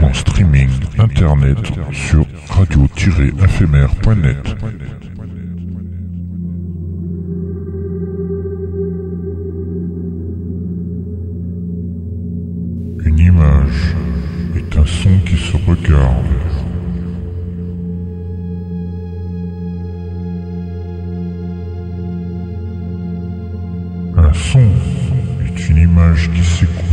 en streaming internet sur radio-éphémère.net. Une image est un son qui se regarde. Un son est une image qui s'écoute.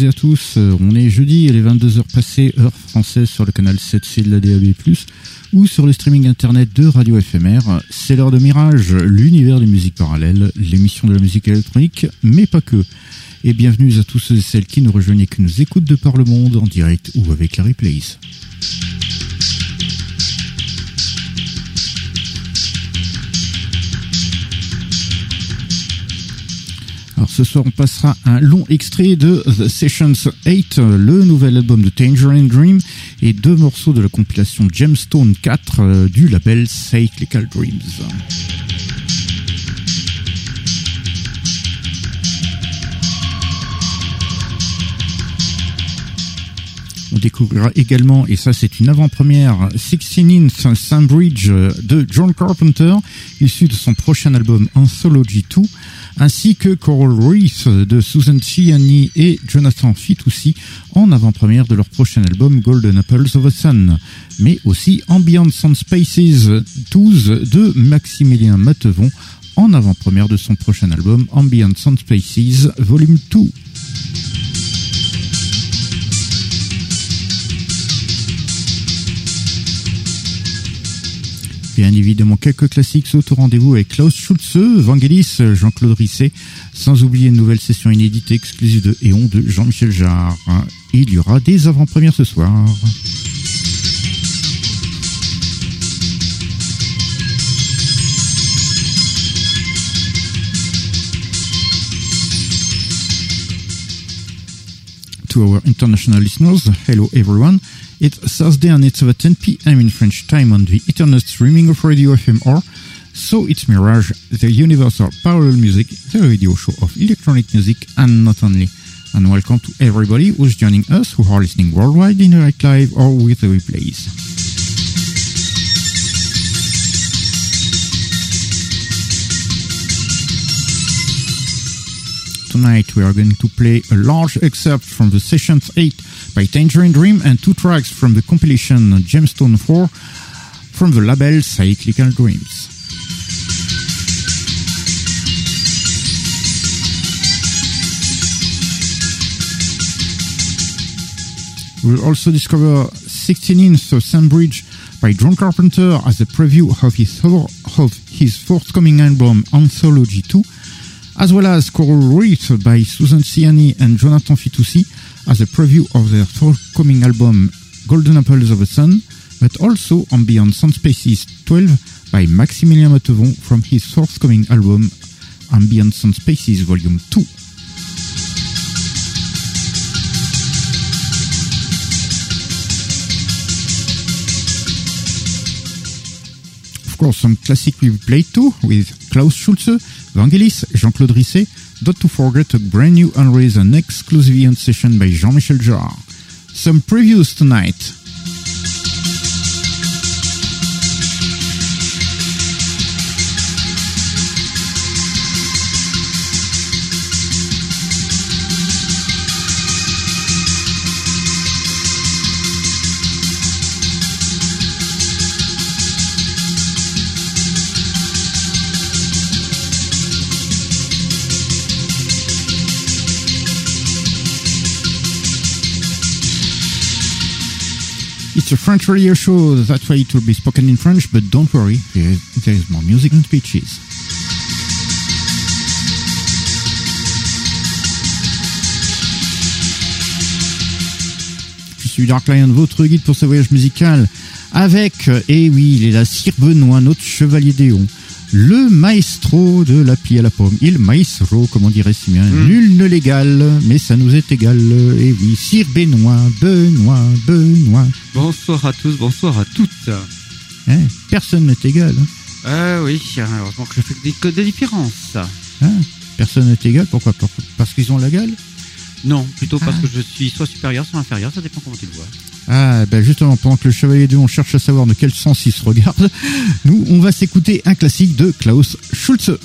Toutes à tous. Euh, On est jeudi, il est 22h passées, heure française sur le canal 7C de la DAB+, ou sur le streaming internet de Radio FMR. C'est l'heure de Mirage, l'univers des musiques parallèles, l'émission de la musique électronique, mais pas que. Et bienvenue à tous ceux et celles qui nous rejoignent et qui nous écoutent de par le monde, en direct ou avec la replays. Alors ce soir, on passera un long extrait de The Sessions 8, le nouvel album de Tangerine Dream, et deux morceaux de la compilation Gemstone 4 euh, du label Cyclical Dreams. On découvrira également, et ça c'est une avant-première, 16 Inch Sandbridge de John Carpenter, issu de son prochain album Anthology 2, ainsi que Coral Reef de Susan Ciani et Jonathan Fitoussi en avant-première de leur prochain album Golden Apples of the Sun, mais aussi Ambient Sound Spaces 12 de Maximilien Matevon en avant-première de son prochain album Ambient Sound Spaces Volume 2. Bien évidemment, quelques classiques sautent au rendez-vous avec Klaus Schulze, Vangelis, Jean-Claude Risset, sans oublier une nouvelle session inédite exclusive de Éon de Jean-Michel Jarre. Il y aura des avant-premières ce soir. To our international listeners, hello everyone. It's Thursday and it's about 10 p.m. in French time on the internet streaming of Radio FMR. So it's Mirage, the universal parallel music, the radio show of electronic music and not only. And welcome to everybody who's joining us who are listening worldwide in direct live or with the replays. Tonight we are going to play a large excerpt from the Sessions 8 by Tangerine Dream and two tracks from the compilation Gemstone 4 from the label Cyclical Dreams. We'll also discover 16 inch of Sandbridge by John Carpenter as a preview of his, of his forthcoming album Anthology 2, as well as Coral Reef by Susan Ciani and Jonathan Fitoussi as a preview of their forthcoming album Golden Apples of the Sun, but also Ambient Sound Spaces 12 by Maximilien Matevon from his forthcoming album Ambient Sound Spaces Volume 2. Of course, some classic we've played too with Klaus Schulze, Vangelis, Jean-Claude Risset, not to forget a brand new Unraised and exclusive session by Jean-Michel Jarre. Some previews tonight. It's a French radio show, that's why it will be spoken in French, but don't worry, there is, there is more music and speeches. Je suis Dark Lion, votre guide pour ce voyage musical, avec, eh oui, il est là, Sir Benoît, notre chevalier Déon le maestro de la pie à la pomme, il maestro, comme on dirait si bien, mm. nul ne l'égal, mais ça nous est égal, et eh oui, Sir Benoît, Benoît, Benoît. Bonsoir à tous, bonsoir à toutes. Eh, personne n'est égal. Hein. Euh, oui, heureusement que je fais des codes de différence. Ah, personne n'est égal, pourquoi? Parce qu'ils ont la gueule Non, plutôt parce ah. que je suis soit supérieur, soit inférieur, ça dépend comment tu le vois. Ah, ben justement, pendant que le Chevalier de on cherche à savoir de quel sens il se regarde, nous, on va s'écouter un classique de Klaus Schulze.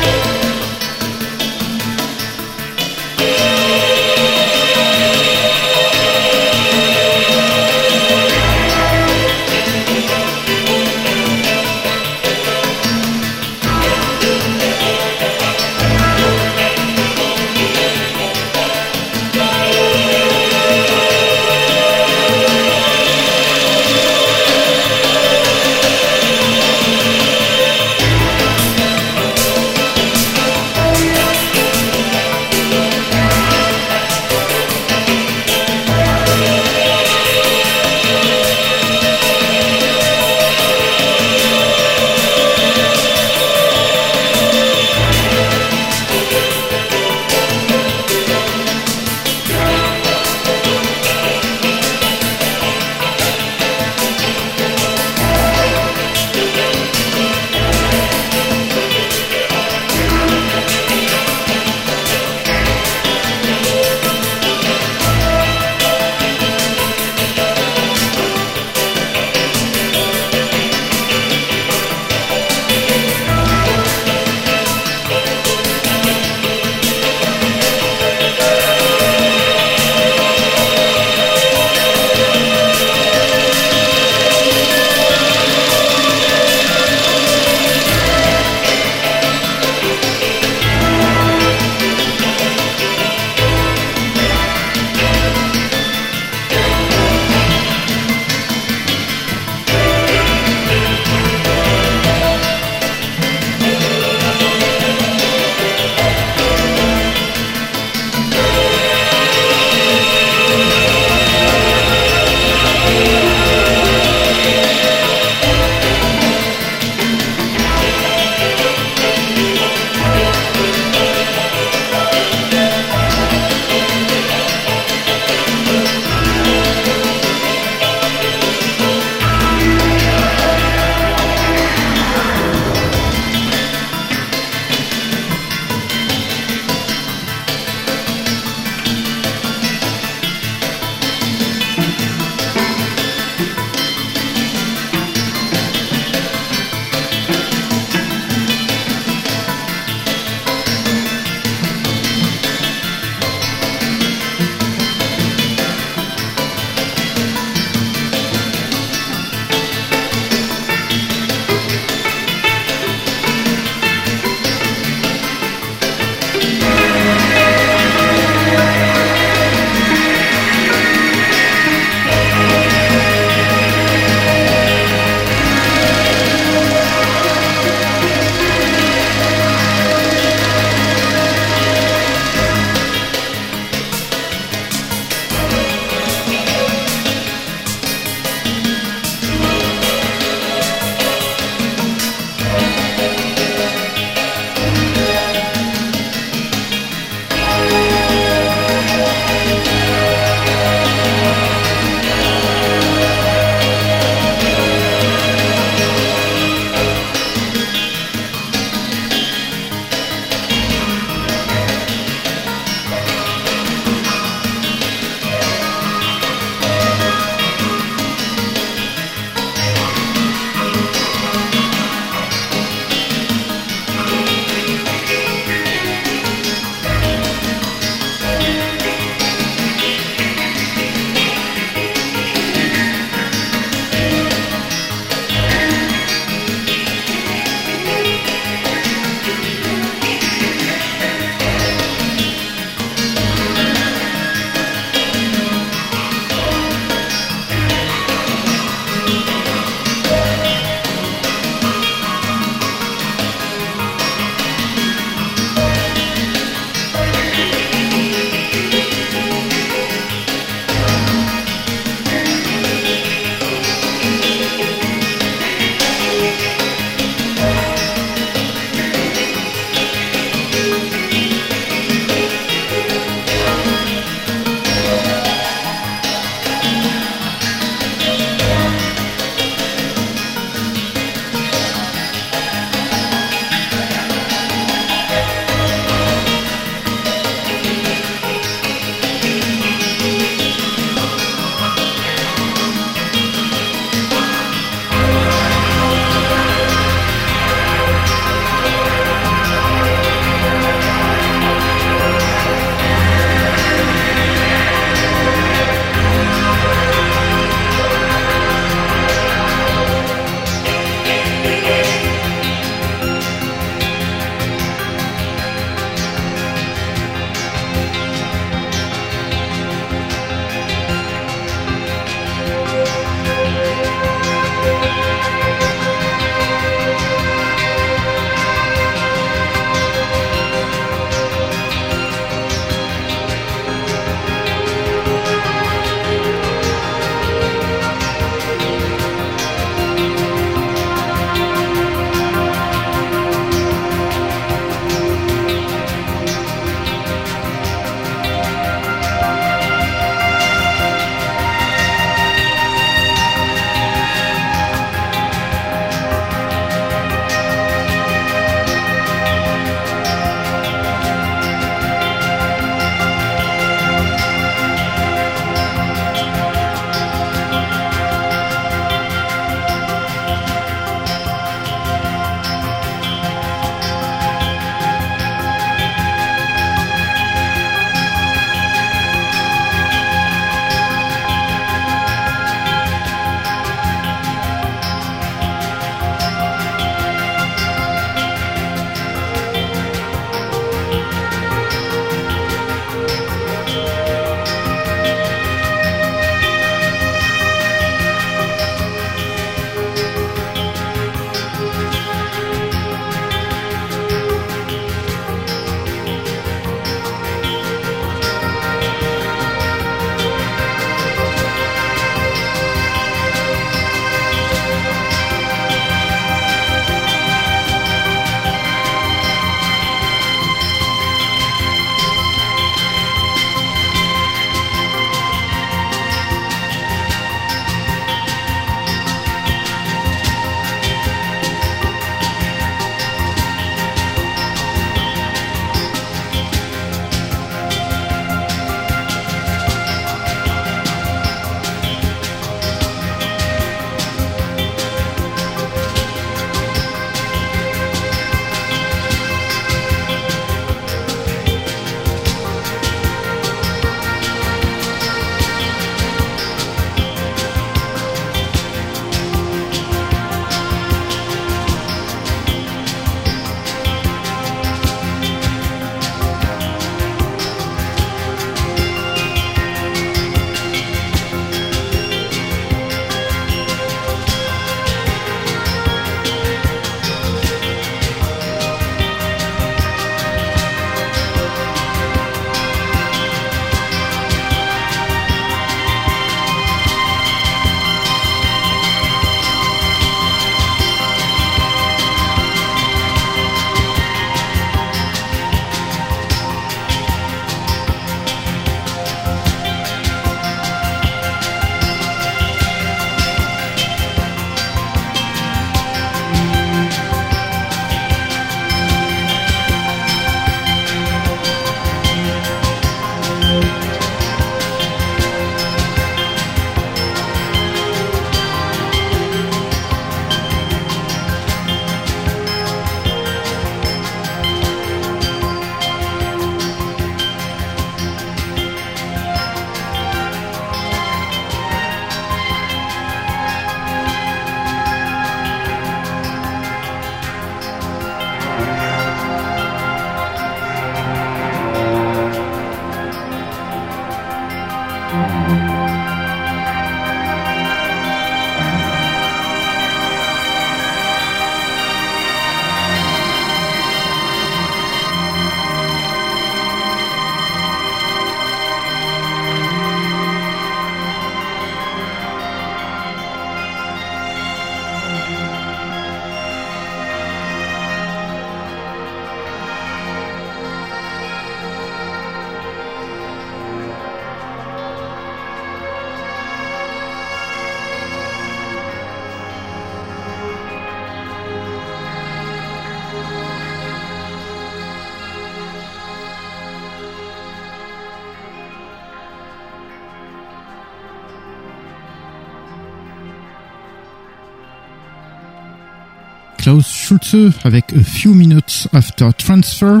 Klaus Schulze avec A Few Minutes After Transfer,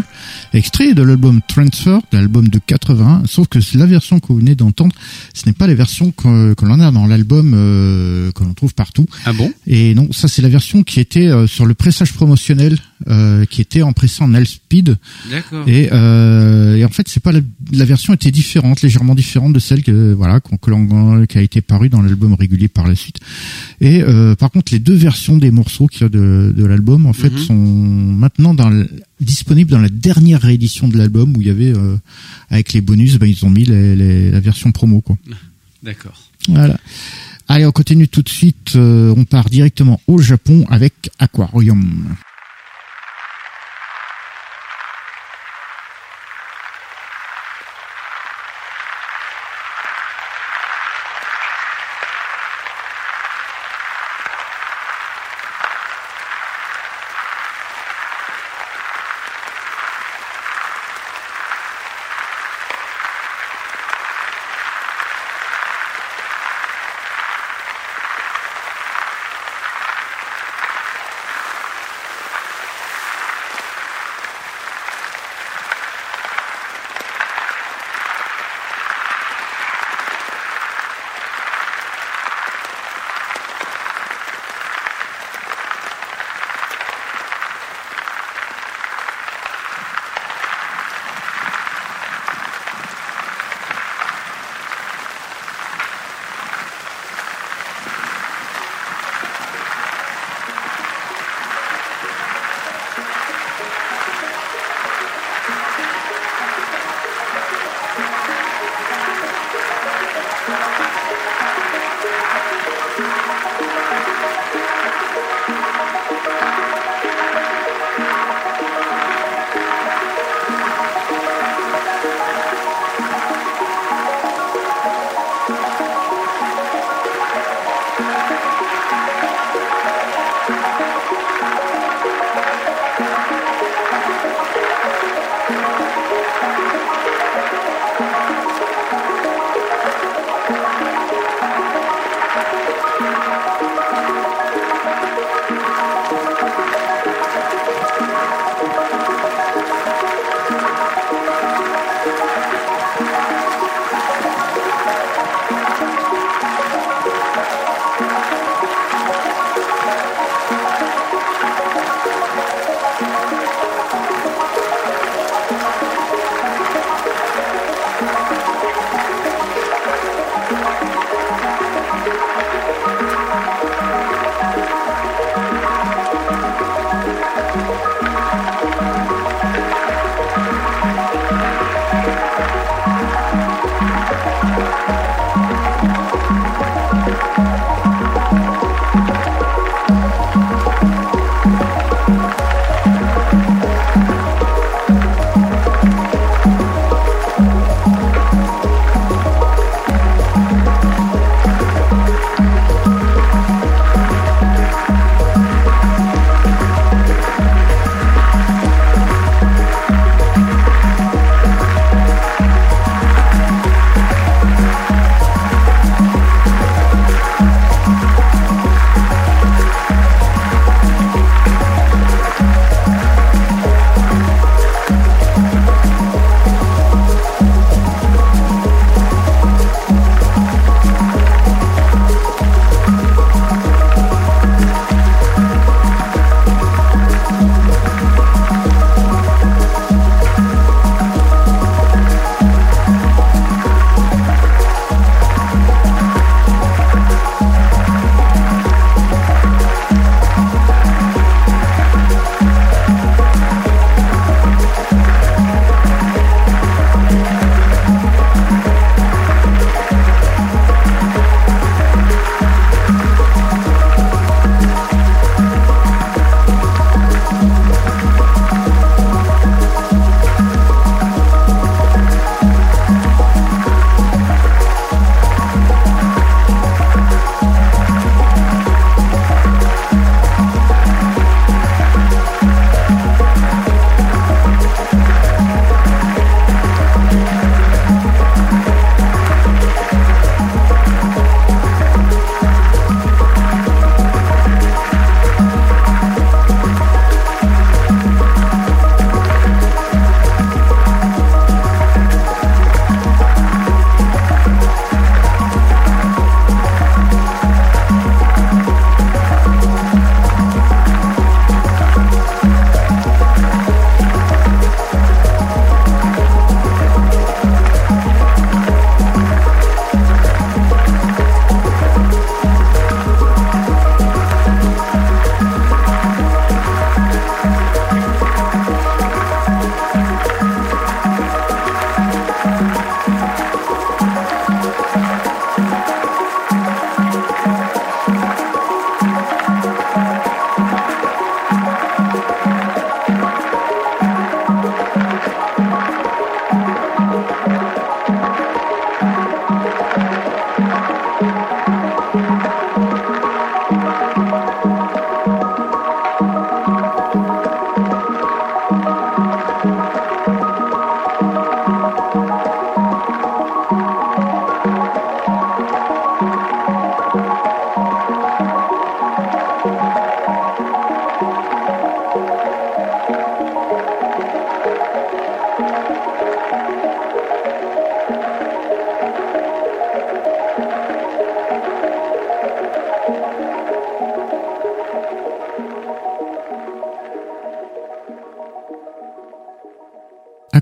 extrait de l'album Transfer, l'album de 80, sauf que la version que vous venez d'entendre, ce n'est pas la version que, que l'on a dans l'album euh, que l'on trouve partout. Ah bon? Et non, ça c'est la version qui était euh, sur le pressage promotionnel, euh, qui était en pressant en L-Speed. D'accord. Et, euh, et en fait, c'est pas la, la version était différente, légèrement différente de celle que voilà qu'on- que qui a été parue dans l'album régulier par la suite. Et euh, par contre, les deux versions des morceaux qu'il y a de, de l'album, en fait, Mhm. sont maintenant dans le- disponibles dans la dernière réédition de l'album où il y avait euh, avec les bonus, ben, ils ont mis les- les- la version promo quoi. D'accord. Voilà. Allez, on continue tout de suite. euh, on part directement au Japon avec Aquarium.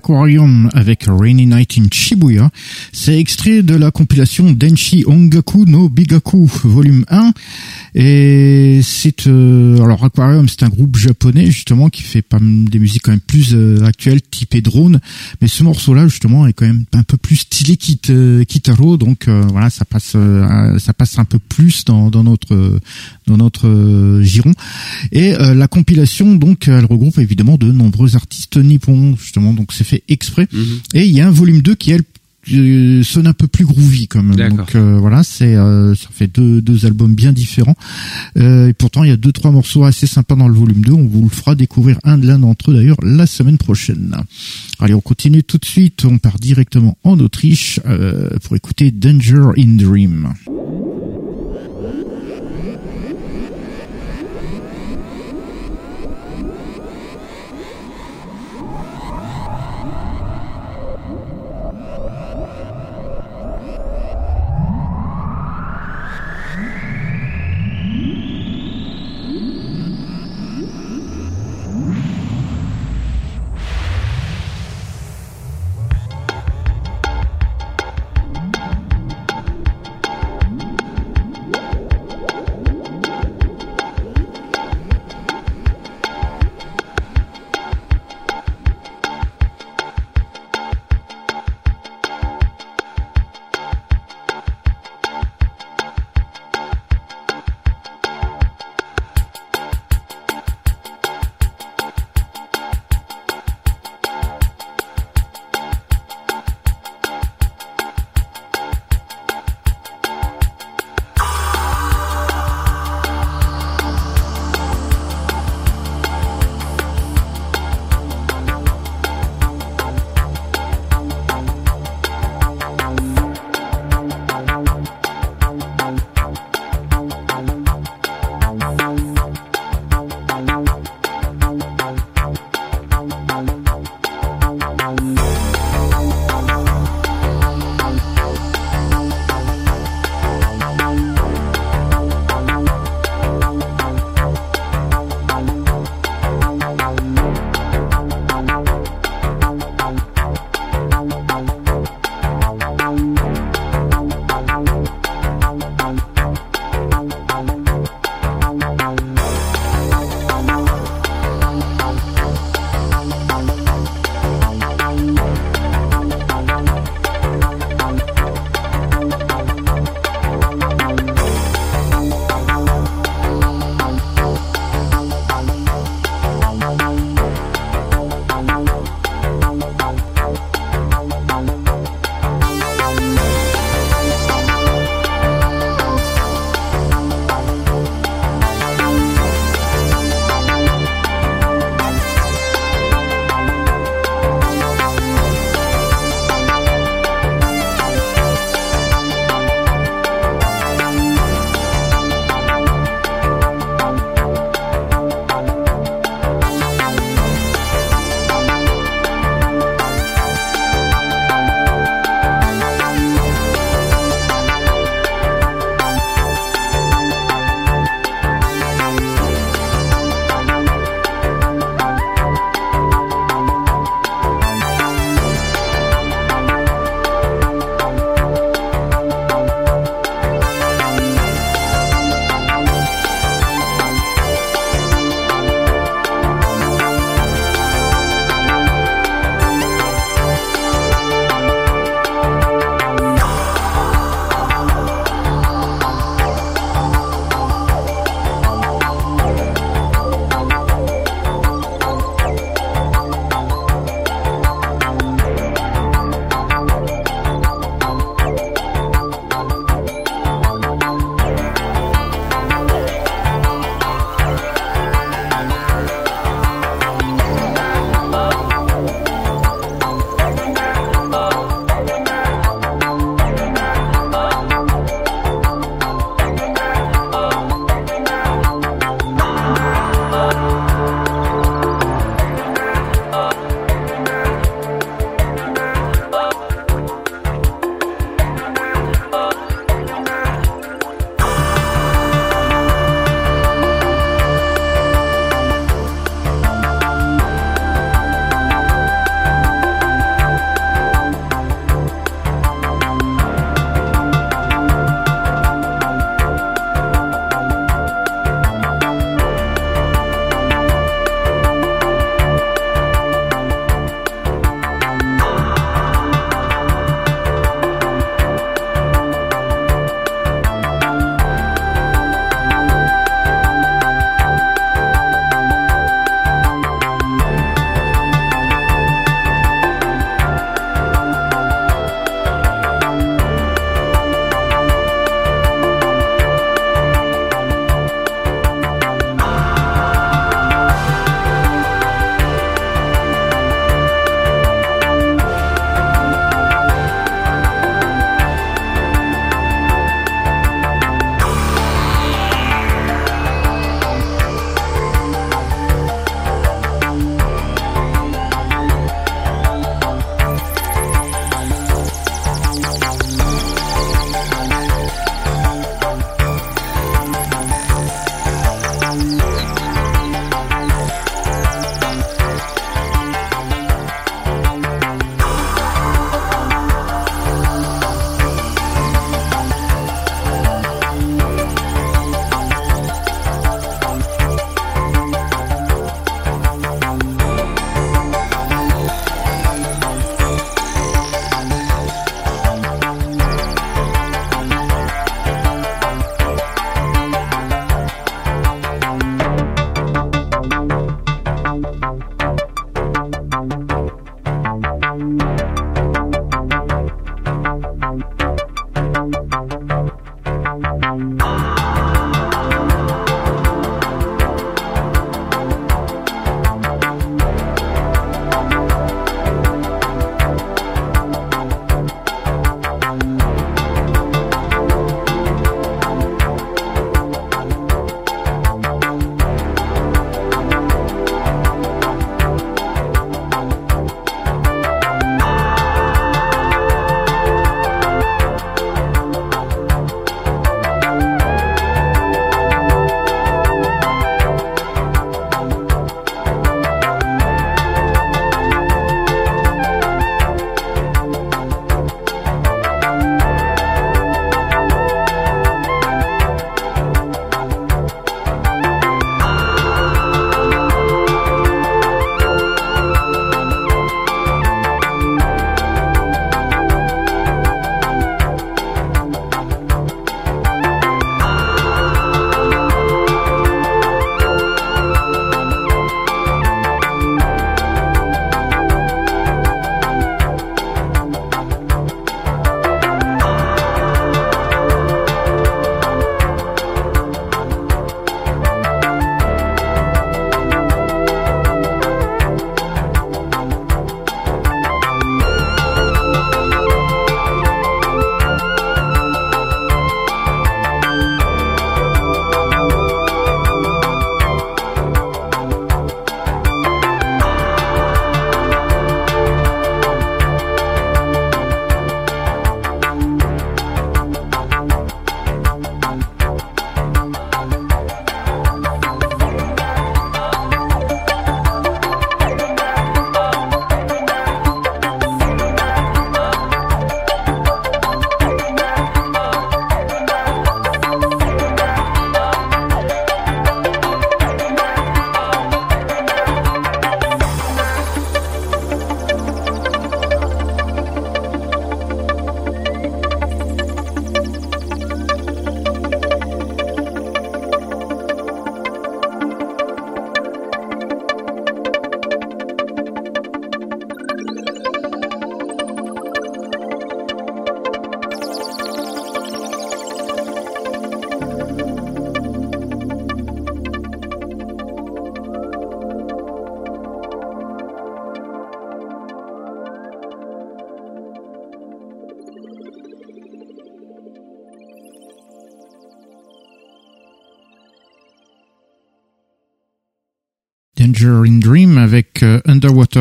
Aquarium avec Rainy Night in Shibuya. C'est extrait de la compilation Denshi Ongaku no Bigaku volume 1 et c'est euh, alors Aquarium c'est un groupe japonais justement qui fait pas des musiques quand même plus euh, actuelles typées drone mais ce morceau là justement est quand même un peu plus stylé Kitaro. Donc voilà ça passe ça passe un peu plus dans, dans notre dans notre giron. Et la compilation donc elle regroupe évidemment de nombreux artistes nippons justement. Donc c'est fait exprès. Mhm. et il y a un volume 2 qui elle euh, sonne un peu plus groovy comme donc euh, voilà c'est euh, ça fait deux, deux albums bien différents. Et pourtant il y a deux trois morceaux assez sympas dans le volume 2 on vous le fera découvrir un de l'un d'entre eux d'ailleurs la semaine prochaine. Allez on continue tout de suite. On part directement en Autriche pour écouter Danger in Dream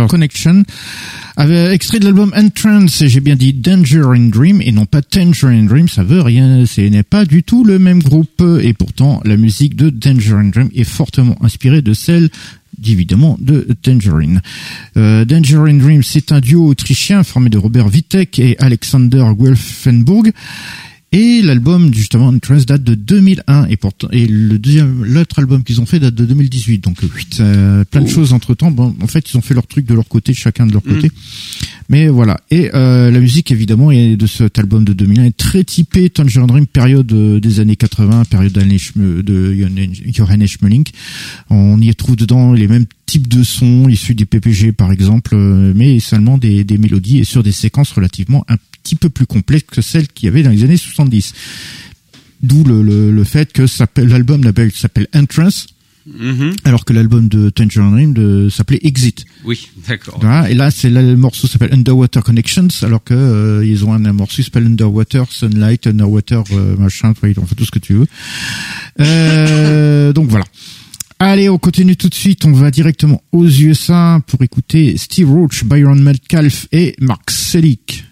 Connection, avec extrait de l'album Entrance, j'ai bien dit Danger in Dream et non pas Danger Dream, ça veut rien, ce n'est pas du tout le même groupe, et pourtant la musique de Danger in Dream est fortement inspirée de celle évidemment de Tangerine. Euh, Tangerine Dream, c'est un duo autrichien formé de Robert Vitek et Alexander Guelfenburg. Et l'album justement Entrance date de 2001 et pourtant et le deuxième l'autre album qu'ils ont fait date de 2018 donc euh, plein de choses entre temps bon en fait ils ont fait leur truc de leur côté chacun de leur côté. mm. Mais voilà et euh, la musique évidemment est de cet album de 2001 est très typée Tangerine Dream période euh, des années 80 période de Johannes Schmeling on y trouve dedans les mêmes types de sons issus des PPG par exemple euh, mais seulement des, des mélodies et sur des séquences relativement petit peu plus complexe que celle qu'il y avait dans les années 70. D'où le, le, le, fait que l'album s'appelle Entrance, Mm Alors que l'album de Tangerine Dream s'appelait Exit. Oui, d'accord. Voilà, et là, c'est le morceau s'appelle Underwater Connections, alors que euh, ils ont un, morceau qui s'appelle Underwater Sunlight, Underwater euh, machin, on fait tout ce que tu veux. Euh, donc voilà. Allez, on continue tout de suite. On va directement aux USA pour écouter Steve Roach, Byron Metcalf et Mark Selick.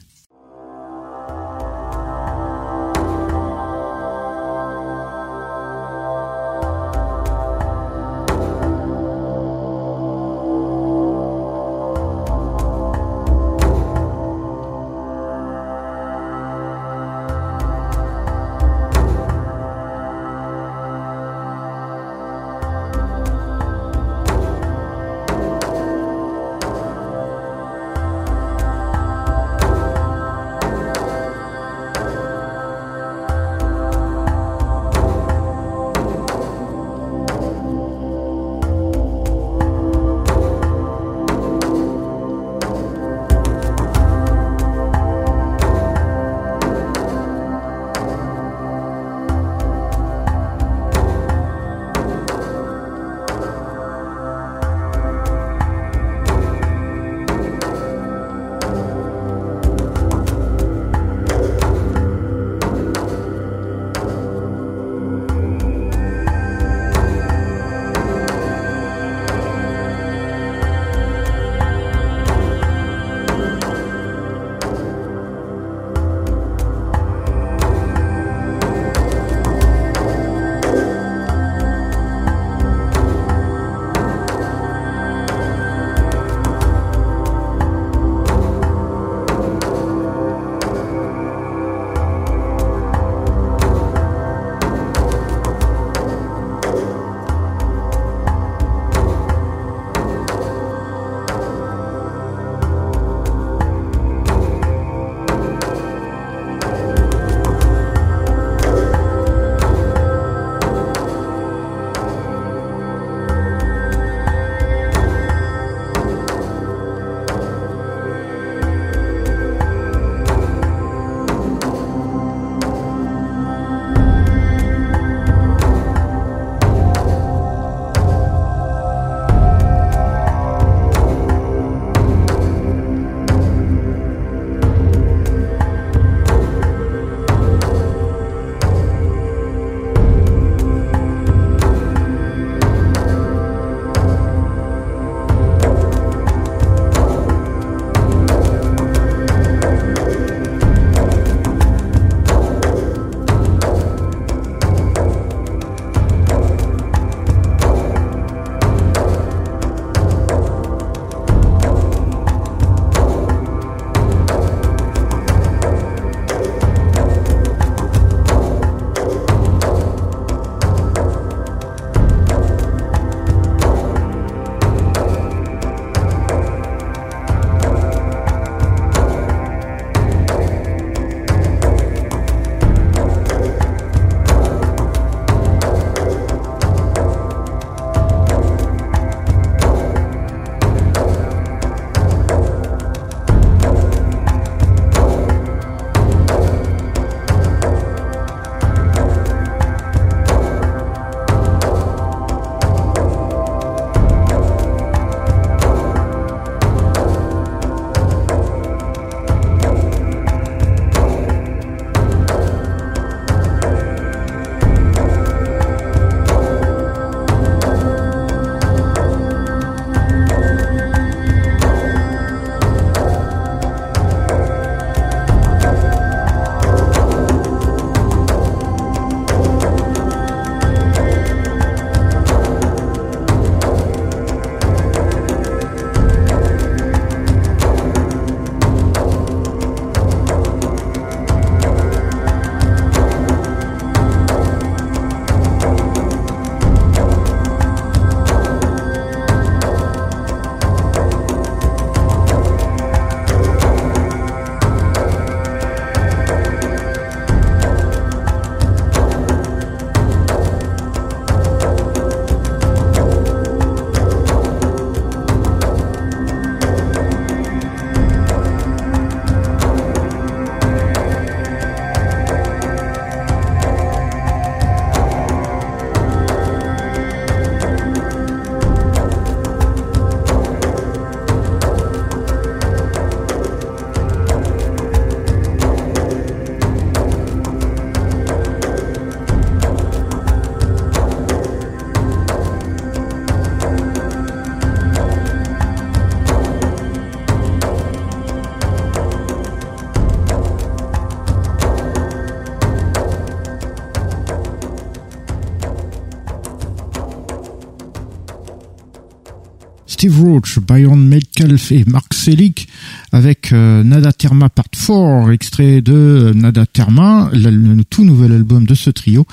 Byron Metcalf et Mark Selig avec euh, Nada Therma Part 4, extrait de euh, Nada Therma, le, tout nouvel album de ce trio.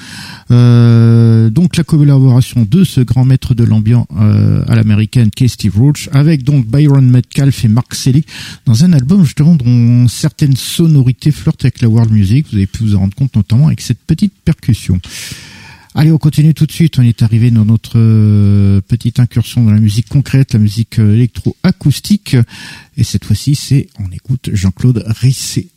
Euh, donc la collaboration de ce grand maître de l'ambiance à l'américaine qui est Steve Roach avec donc Byron Metcalf et Mark Selig dans un album justement dont certaines sonorités flirtent avec la world music. Vous avez pu vous en rendre compte notamment avec cette petite percussion. Allez, on continue tout de suite. On est arrivé dans notre euh, petite incursion dans la musique concrète, la musique euh, électro-acoustique. Et cette fois-ci, c'est, on écoute Jean-Claude Risset.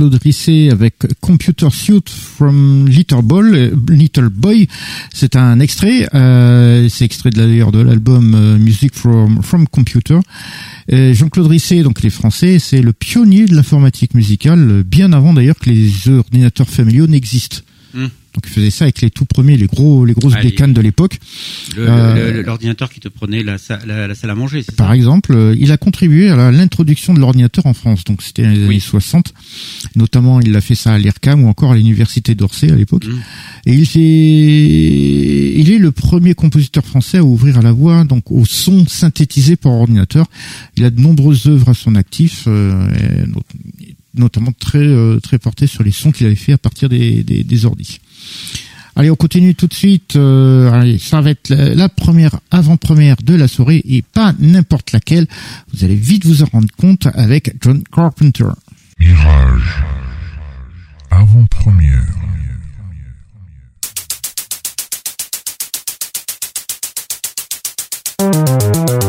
Claude Risset avec Computer Suit from Little Boy. Little Boy. C'est un extrait. Euh, c'est extrait d'ailleurs de l'album euh, Music from, from Computer. Jean-Claude Risset, donc les Français, c'est le pionnier de l'informatique musicale, bien avant d'ailleurs que les ordinateurs familiaux n'existent. Hmm. Donc il faisait ça avec les tout premiers, les gros, les grosses bécanes de l'époque. Euh, l'ordinateur qui te prenait la, la, salle à manger. Par ça exemple, euh, il a contribué à l'introduction de l'ordinateur en France. Donc c'était les années 60. Notamment, il a fait ça à l'IRCAM ou encore à l'université d'Orsay à l'époque. Mmh. Et il est, il est le premier compositeur français à ouvrir à la voix, donc au son synthétisé par ordinateur. Il a de nombreuses œuvres à son actif. Euh, notamment très euh, très porté sur les sons qu'il avait fait à partir des, des, des ordis. Allez, on continue tout de suite. Euh, allez, ça va être la, première avant-première de la soirée et pas n'importe laquelle. Vous allez vite vous en rendre compte avec John Carpenter. Mirage. Avant-première. Avant-première.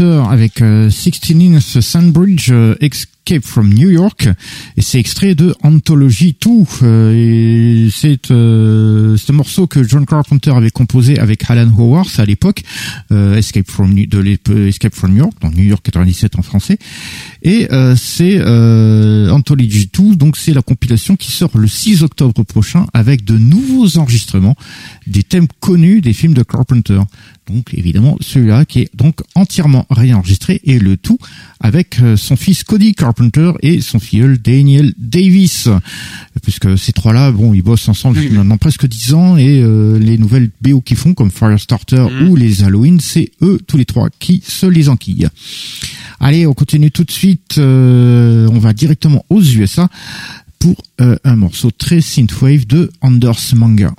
Avec euh, 16 Inch Sandbridge euh, Escape from New York. Et c'est extrait de Anthology 2 euh, et c'est euh, un morceau que John Carpenter avait composé avec Alan Howard à l'époque euh, Escape from Escape from New York donc New York 97 en français. Et euh, c'est euh, Anthology 2 donc c'est la compilation qui sort le 6 octobre prochain avec de nouveaux enregistrements des thèmes connus des films de Carpenter donc évidemment celui-là qui est donc entièrement réenregistré et le tout avec euh, son fils Cody Carpenter et son filleul Daniel Davis. Puisque ces trois-là bon ils bossent ensemble depuis maintenant presque dix ans et euh, les nouvelles BO qu'ils font comme Firestarter ou les Halloween c'est eux tous les trois qui se les enquillent. Allez on continue tout de suite euh, on va directement aux USA pour euh, un morceau très synthwave de Anders Manga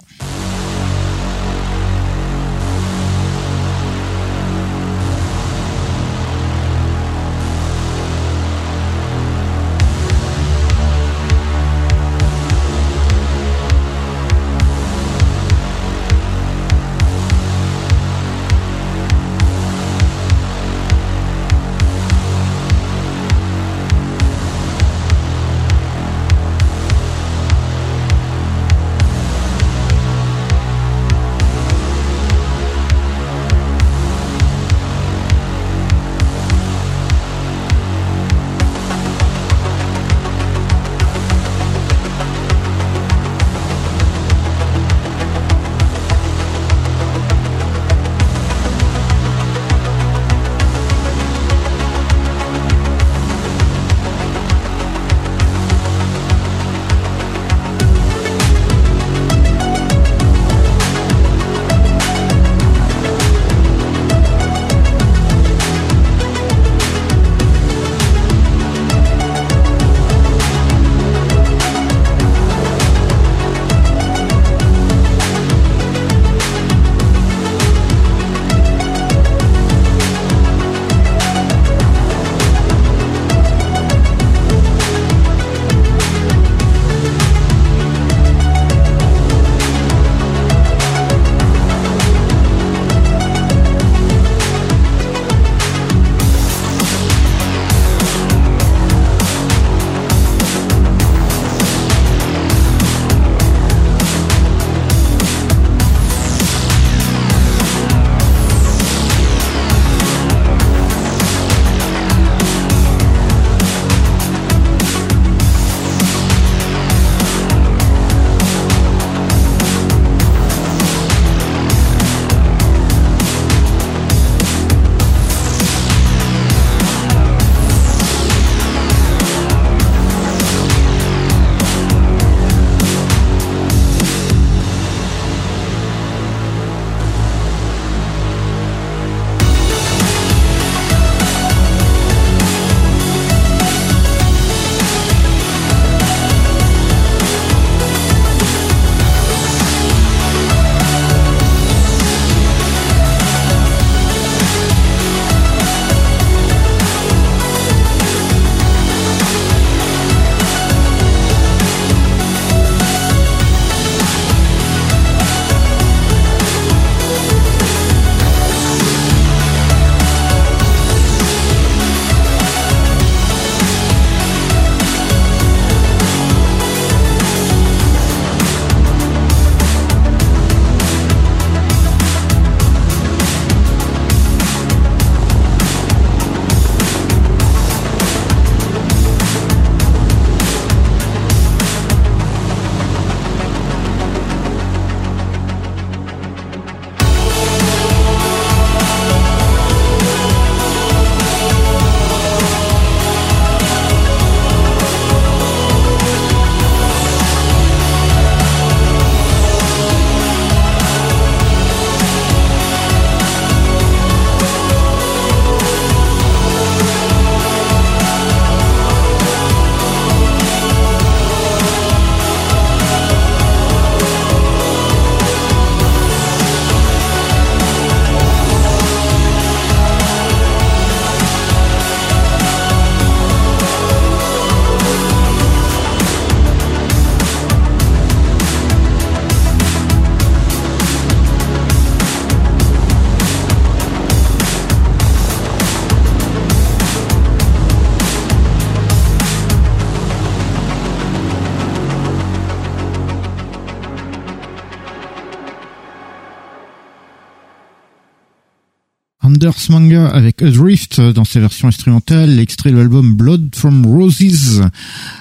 Manga avec Adrift dans sa version instrumentale, extrait de l'album Blood from Roses.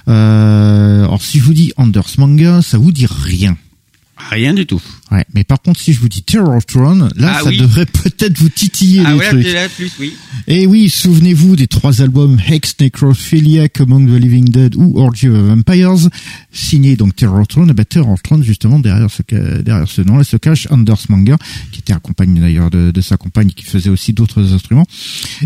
Euh, alors si je vous dis Anders Manga, ça vous dit rien. Rien du tout. Ouais, mais par contre, si je vous dis Terror Throne, là, Ah ça oui. devrait peut-être vous titiller Ah les ouais, trucs. là, là, plus, oui. Et oui, souvenez-vous des trois albums Hex, Necrophiliac, Among the Living Dead ou Orgy of Vampires, signés donc Terror Throne. Et ben, Terror Throne, justement, derrière ce, derrière ce nom-là se cache Anders Manga, qui était accompagné d'ailleurs de, de sa compagne qui faisait aussi d'autres instruments.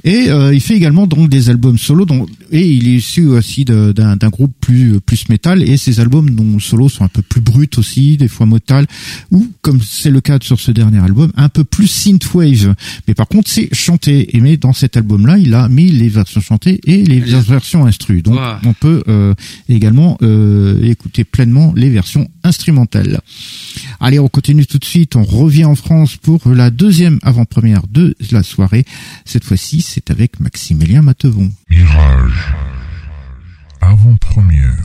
Et euh, il fait également donc des albums solo, donc, et il est issu aussi d'un d'un groupe plus plus métal. Et ces albums dont solo sont un peu plus bruts aussi, des fois metal, ou comme c'est le cas sur ce dernier album, un peu plus synthwave. Mais par contre, c'est chanté. Et mais dans cet album-là, il a mis les versions chantées et les versions instru. Donc, Wow. on peut euh, également euh, écouter pleinement les versions instrumentales. Allez, on continue tout de suite. On revient en France pour la deuxième avant-première de la soirée. Cette fois-ci, c'est avec Maximilien Matevon. Mirage. Avant-première.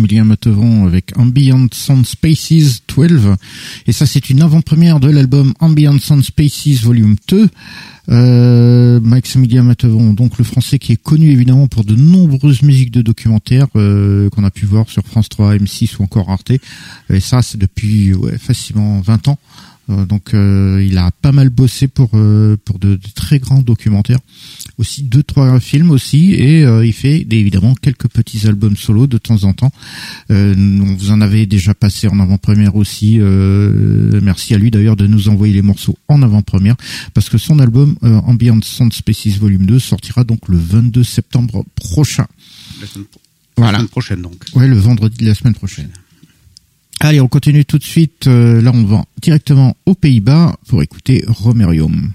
Maximilien Matevon avec Ambient Sound Spaces 12. Et ça, c'est une avant-première de l'album Ambient Sound Spaces Volume 2. Euh, Maximilien Matevon, donc le français qui est connu évidemment pour de nombreuses musiques de documentaires euh, qu'on a pu voir sur France 3, M6 ou encore Arte. Et ça, c'est depuis ouais, facilement 20 ans. Euh, donc euh, il a pas mal bossé pour euh, pour de, très grands documentaires, aussi deux trois films aussi, et il fait évidemment quelques petits albums solo de temps en temps. on vous en avait déjà passé en avant-première aussi. merci à lui d'ailleurs de nous envoyer les morceaux en avant-première, parce que son album Ambient Sound Species Volume 2 sortira donc le 22 septembre prochain. La semaine, voilà. la semaine prochaine donc. Ouais, le vendredi de la semaine prochaine. Allez, on continue tout de suite. Euh, là, on va directement aux Pays-Bas pour écouter Romerium.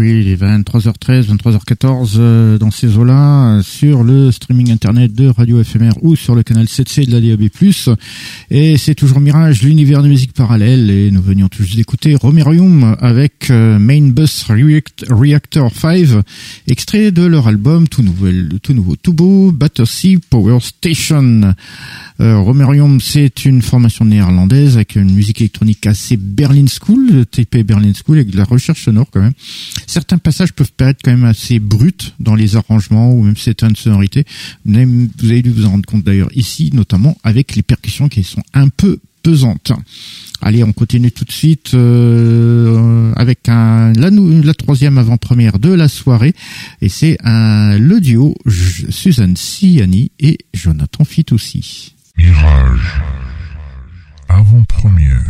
Oui, il est 23h13, 23h14 euh, dans ces eaux-là, euh, sur le streaming internet de Radio FMR ou sur le canal 7C de la DAB+. Et c'est toujours Mirage, l'univers de musique parallèle. Et nous venions tous d'écouter Romerium avec euh, Main Bus Reactor 5, extrait de leur album tout, nouvel, tout nouveau, tout beau, Battersea Power Station. Romerium, c'est une formation néerlandaise avec une musique électronique assez Berlin School, type Berlin School, avec de la recherche sonore quand même. Certains passages peuvent paraître quand même assez bruts dans les arrangements ou même certaines sonorités. Vous avez dû vous en rendre compte d'ailleurs ici, notamment avec les percussions qui sont un peu pesantes. Allez, on continue tout de suite euh, avec la, troisième avant-première de la soirée. Et c'est le duo Suzanne Siani et Jonathan Fitoussi. Mirage. Avant-première.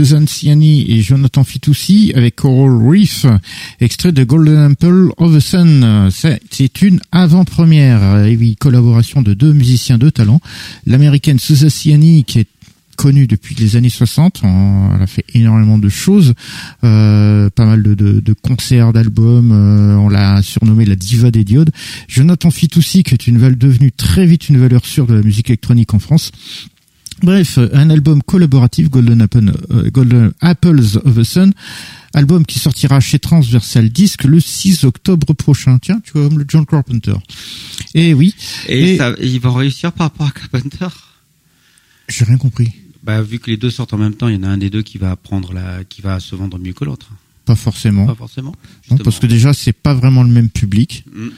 Susan Ciani et Jonathan Fitoussi avec Coral Reef, extrait de Golden Apple of the Sun. C'est une avant-première, collaboration de deux musiciens de talent. L'américaine Susan Ciani qui est connue depuis les années 60. Elle a fait énormément de choses, euh, pas mal de, concerts, d'albums. Euh, on l'a surnommé la diva des diodes. Jonathan Fitoussi, qui est une devenue très vite une valeur sûre de la musique électronique en France. Bref, un album collaboratif, Golden, Apple, euh, Golden Apples of the Sun, album qui sortira chez Transversal Disc le 6 octobre prochain. Tiens, tu vois, comme le John Carpenter. Et oui. Et, Ça, il va réussir par rapport à Carpenter? J'ai rien compris. Bah, vu que les deux sortent en même temps, il y en a un des deux qui va prendre la, qui va se vendre mieux que l'autre. Pas forcément. Pas forcément. Non, parce que déjà c'est pas vraiment le même public. Mm.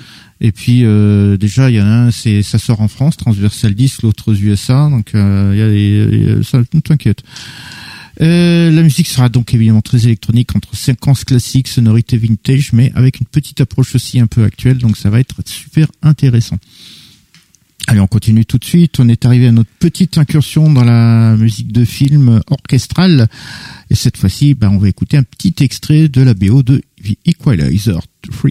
Et puis euh, déjà il y en a un, c'est ça sort en France, Transversal 10, l'autre aux USA, donc euh, y a des, ça t'inquiète. Euh, la musique sera donc évidemment très électronique entre séquences classiques, sonorité vintage, mais avec une petite approche aussi un peu actuelle, donc ça va être super intéressant. Allez, on continue tout de suite. On est arrivé à notre petite incursion dans la musique de film orchestrale. Et cette fois-ci, ben, on va écouter un petit extrait de la BO de The Equalizer 3.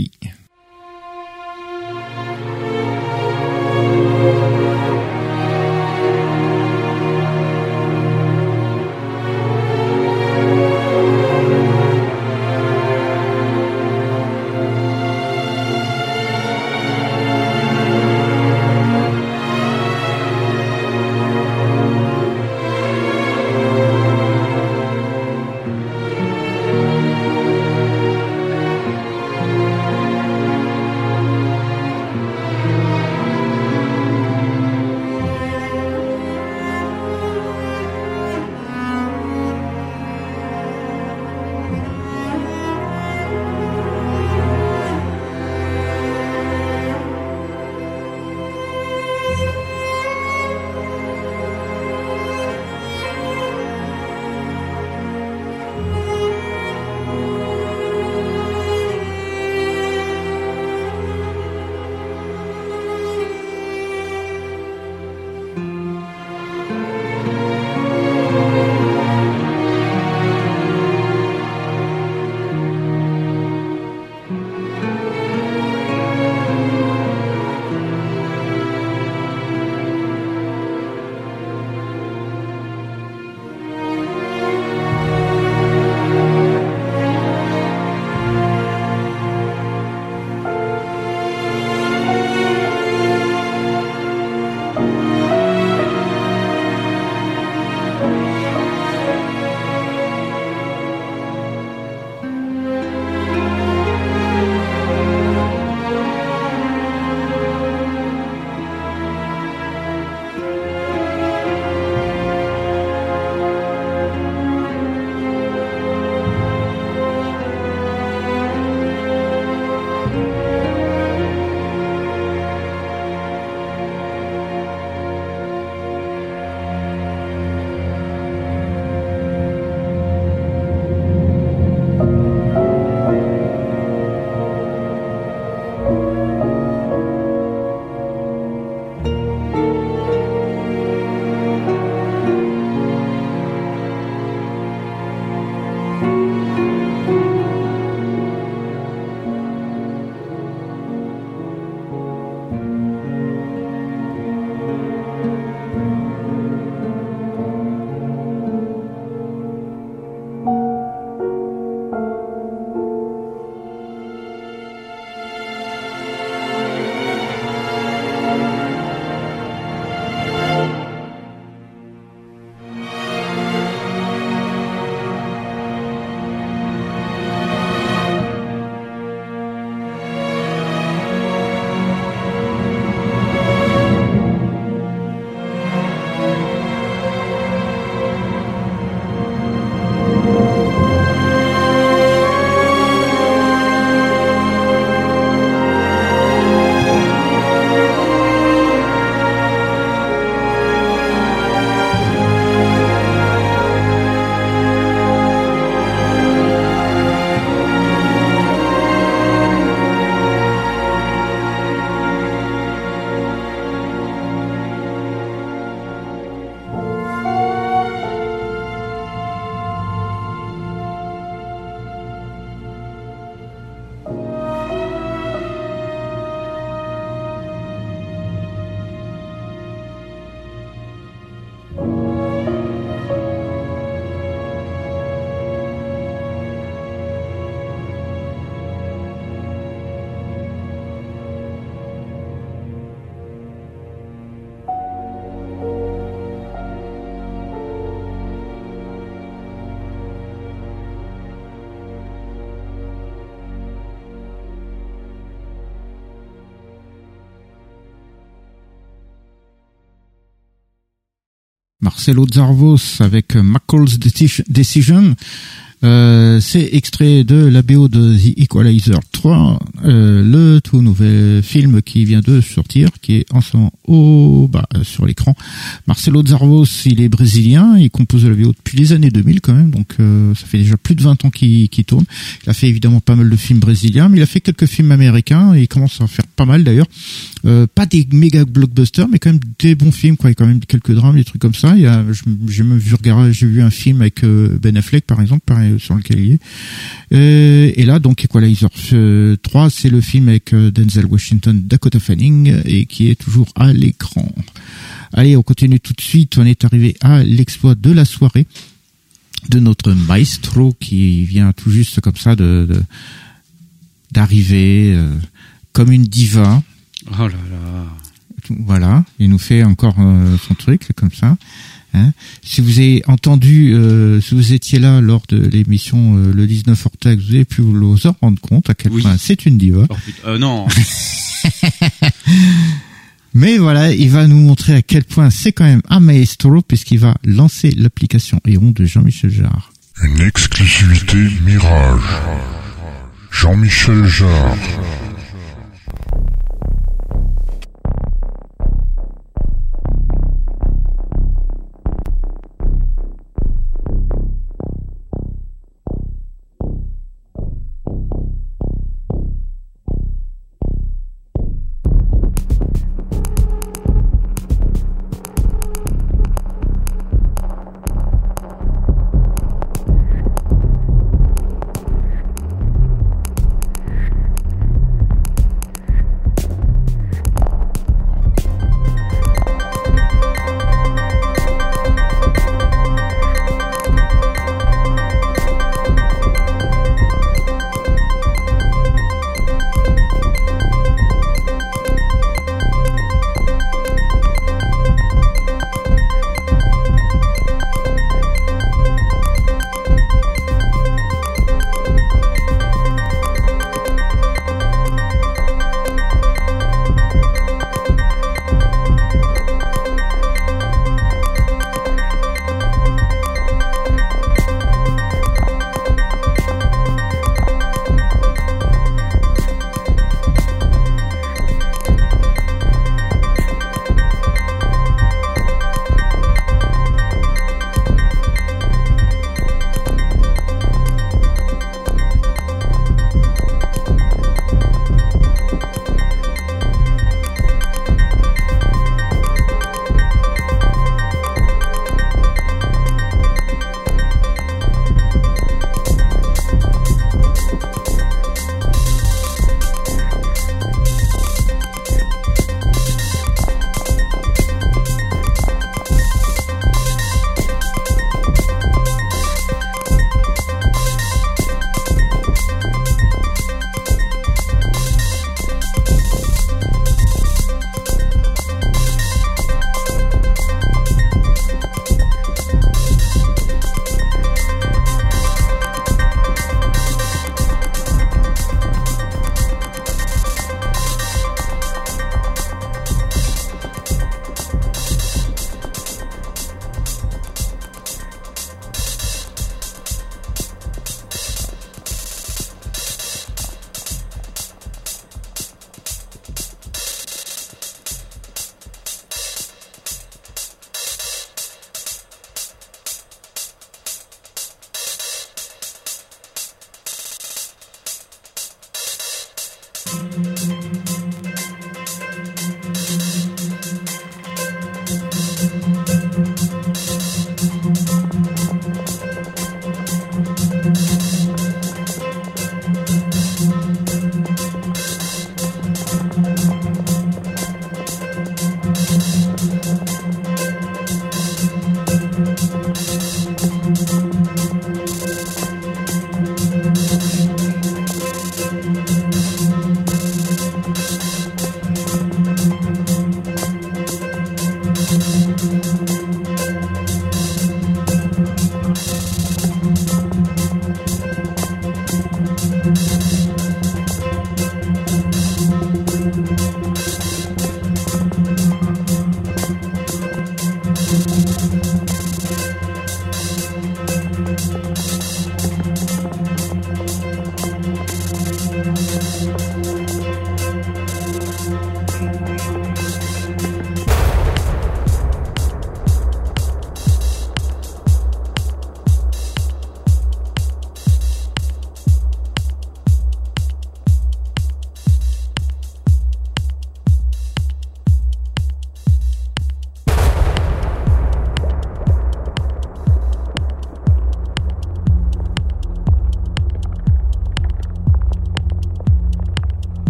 Marcelo Zarvos avec McCall's Decision. Euh, c'est extrait de la BO de The Equalizer 3, euh, le tout nouvel film qui vient de sortir, qui est en ce moment au, sur l'écran. Marcelo Zarvos, il est brésilien, il compose la BO depuis les années 2000 quand même, donc euh, ça fait déjà plus de 20 ans qu'il tourne. Il a fait évidemment pas mal de films brésiliens, mais il a fait quelques films américains, et il commence à en faire pas mal d'ailleurs. Euh, pas des méga blockbusters, mais quand même des bons films, quoi. Il y a quand même quelques drames, des trucs comme ça. Il y a, j'ai même vu j'ai vu un film avec Ben Affleck par exemple, pareil sur lequel il est. Euh, et là, donc Equalizer 3, c'est le film avec euh, Denzel Washington, Dakota Fanning, et qui est toujours à l'écran. Allez, on continue tout de suite. On est arrivé à l'exploit de la soirée de notre maestro qui vient tout juste comme ça de d'arriver euh, comme une diva. Oh là là. Voilà, il nous fait encore son truc comme ça. Hein si vous avez entendu, euh, si vous étiez là lors de l'émission euh, le 19 Ortex, vous avez pu vous en rendre compte à quel point c'est une diva. Oh, euh, non. Mais voilà, il va nous montrer à quel point c'est quand même un maestro puisqu'il va lancer l'application Héron de Jean-Michel Jarre. Une exclusivité Mirage. Jean-Michel Jarre.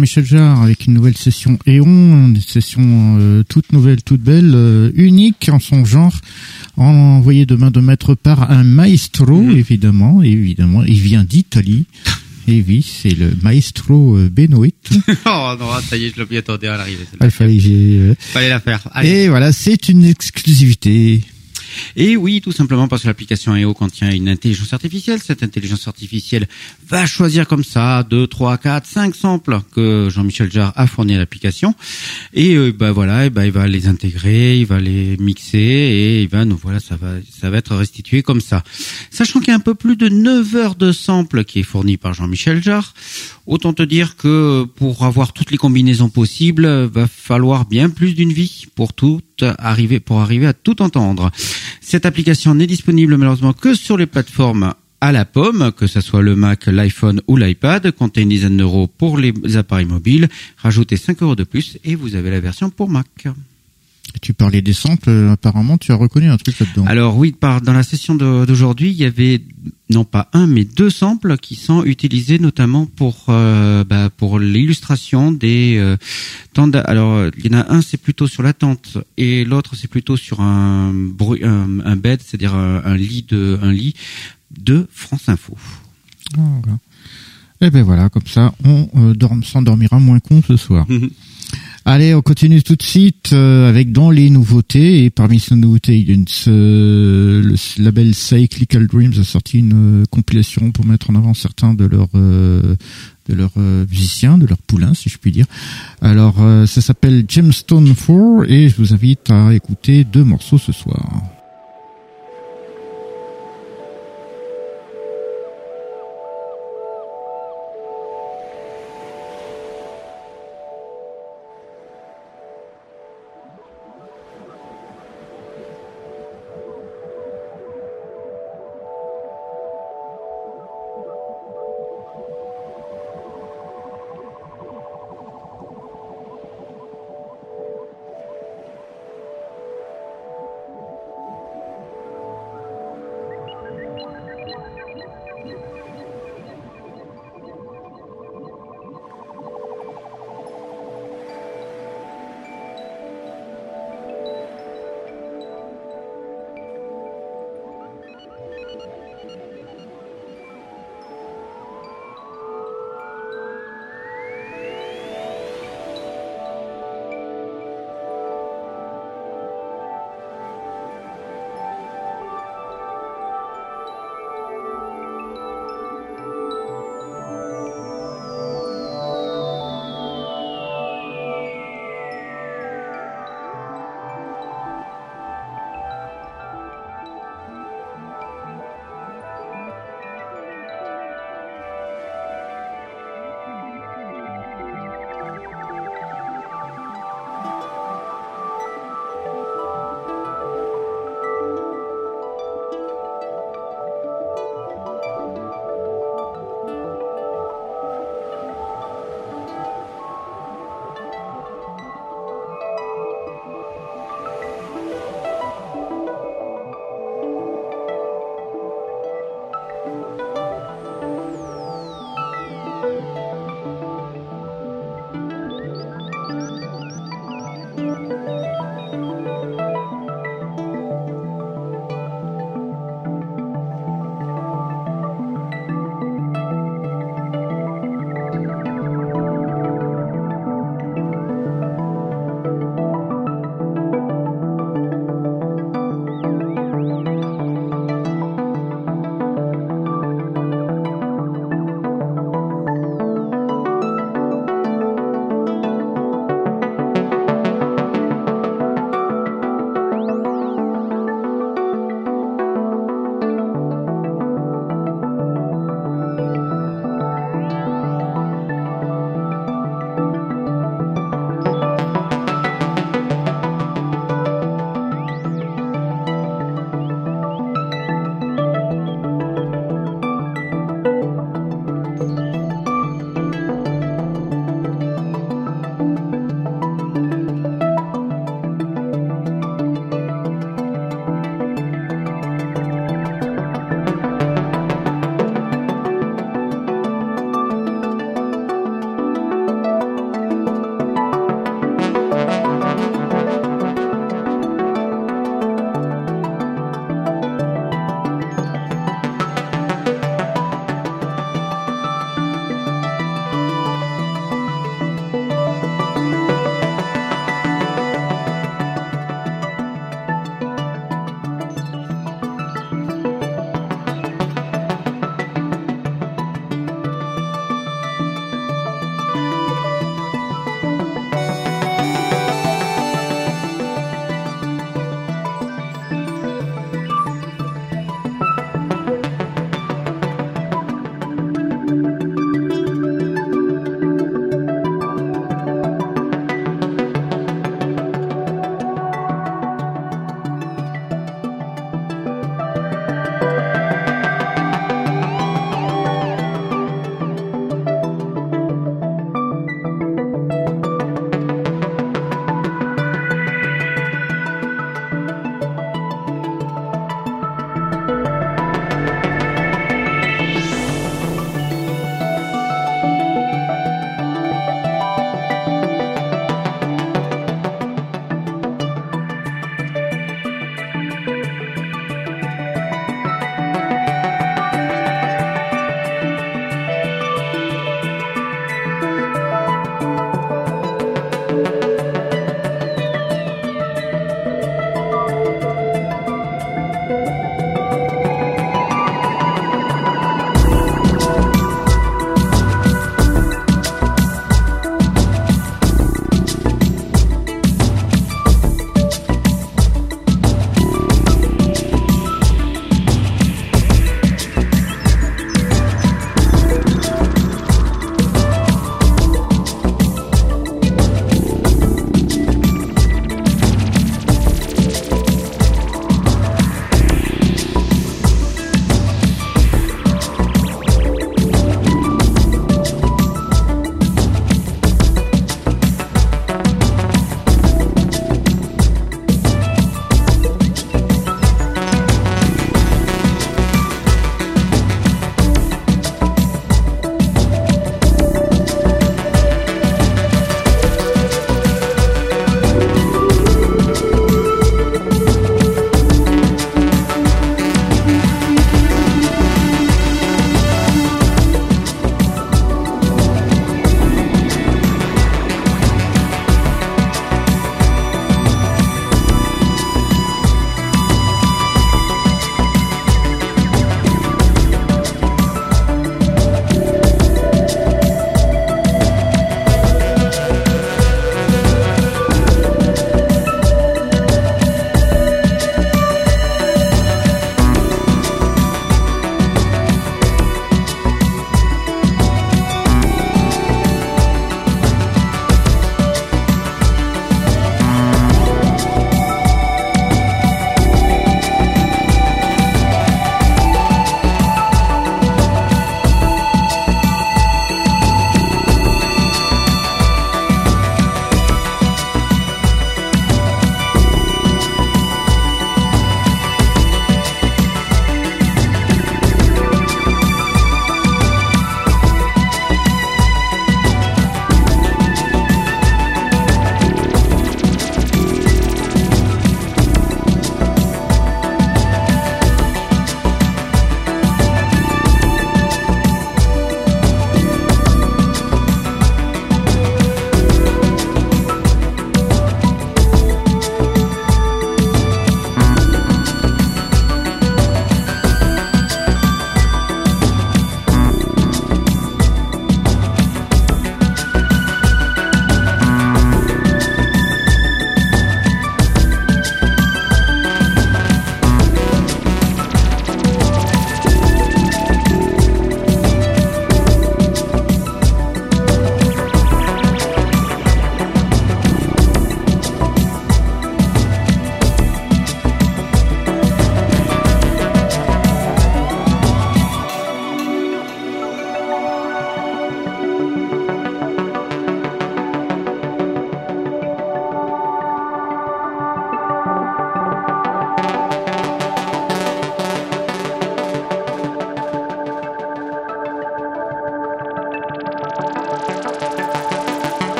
Jean-Michel Jarre avec une nouvelle session Eon, une session euh, toute nouvelle, toute belle, euh, unique en son genre, envoyée de main de maître par un maestro, Mhm. évidemment, évidemment, il vient d'Italie. Et oui, c'est le maestro euh, Benoît. oh non, ça y est, je l'ai attendé à l'arrivée. celle-là. Il fallait, la faire. Allez. Et voilà, c'est une exclusivité. Et oui, tout simplement parce que l'application EO contient une intelligence artificielle. Cette intelligence artificielle va choisir comme ça 2, 3, 4, 5 samples que Jean-Michel Jarre a fourni à l'application. Et euh, bah voilà, et bah, il va les intégrer, il va les mixer et il nous voilà, ça va ça va être restitué comme ça. Sachant qu'il y a un peu plus de 9 heures de samples qui est fourni par Jean-Michel Jarre, autant te dire que pour avoir toutes les combinaisons possibles, va falloir bien plus d'une vie pour tout arriver pour arriver à tout entendre. Cette application n'est disponible malheureusement que sur les plateformes à la pomme, que ce soit le Mac, l'iPhone ou l'iPad, comptez une dizaine d'euros pour les appareils mobiles, rajoutez 5 euros de plus et vous avez la version pour Mac. Tu parlais des samples, euh, apparemment tu as reconnu un truc là-dedans. Alors oui, par, dans la session d'aujourd'hui, il y avait non pas un mais deux samples qui sont utilisés notamment pour euh, bah, pour l'illustration des euh, tentes. Alors il y en a un c'est plutôt sur la tente et l'autre c'est plutôt sur un bruit un, un bed, c'est-à-dire un, un lit de un lit de France Info. Ah, voilà. Et ben voilà, comme ça, on euh, dorm- s'endormira moins con ce soir. Allez, on continue tout de suite euh, avec dans les nouveautés. Et parmi ces nouveautés, il y a une, ce- le label Cyclical Dreams a sorti une euh, compilation pour mettre en avant certains de leurs euh, de leurs euh, musiciens, de leurs poulains, si je puis dire. Alors, euh, ça s'appelle Gemstone 4 et je vous invite à écouter deux morceaux ce soir.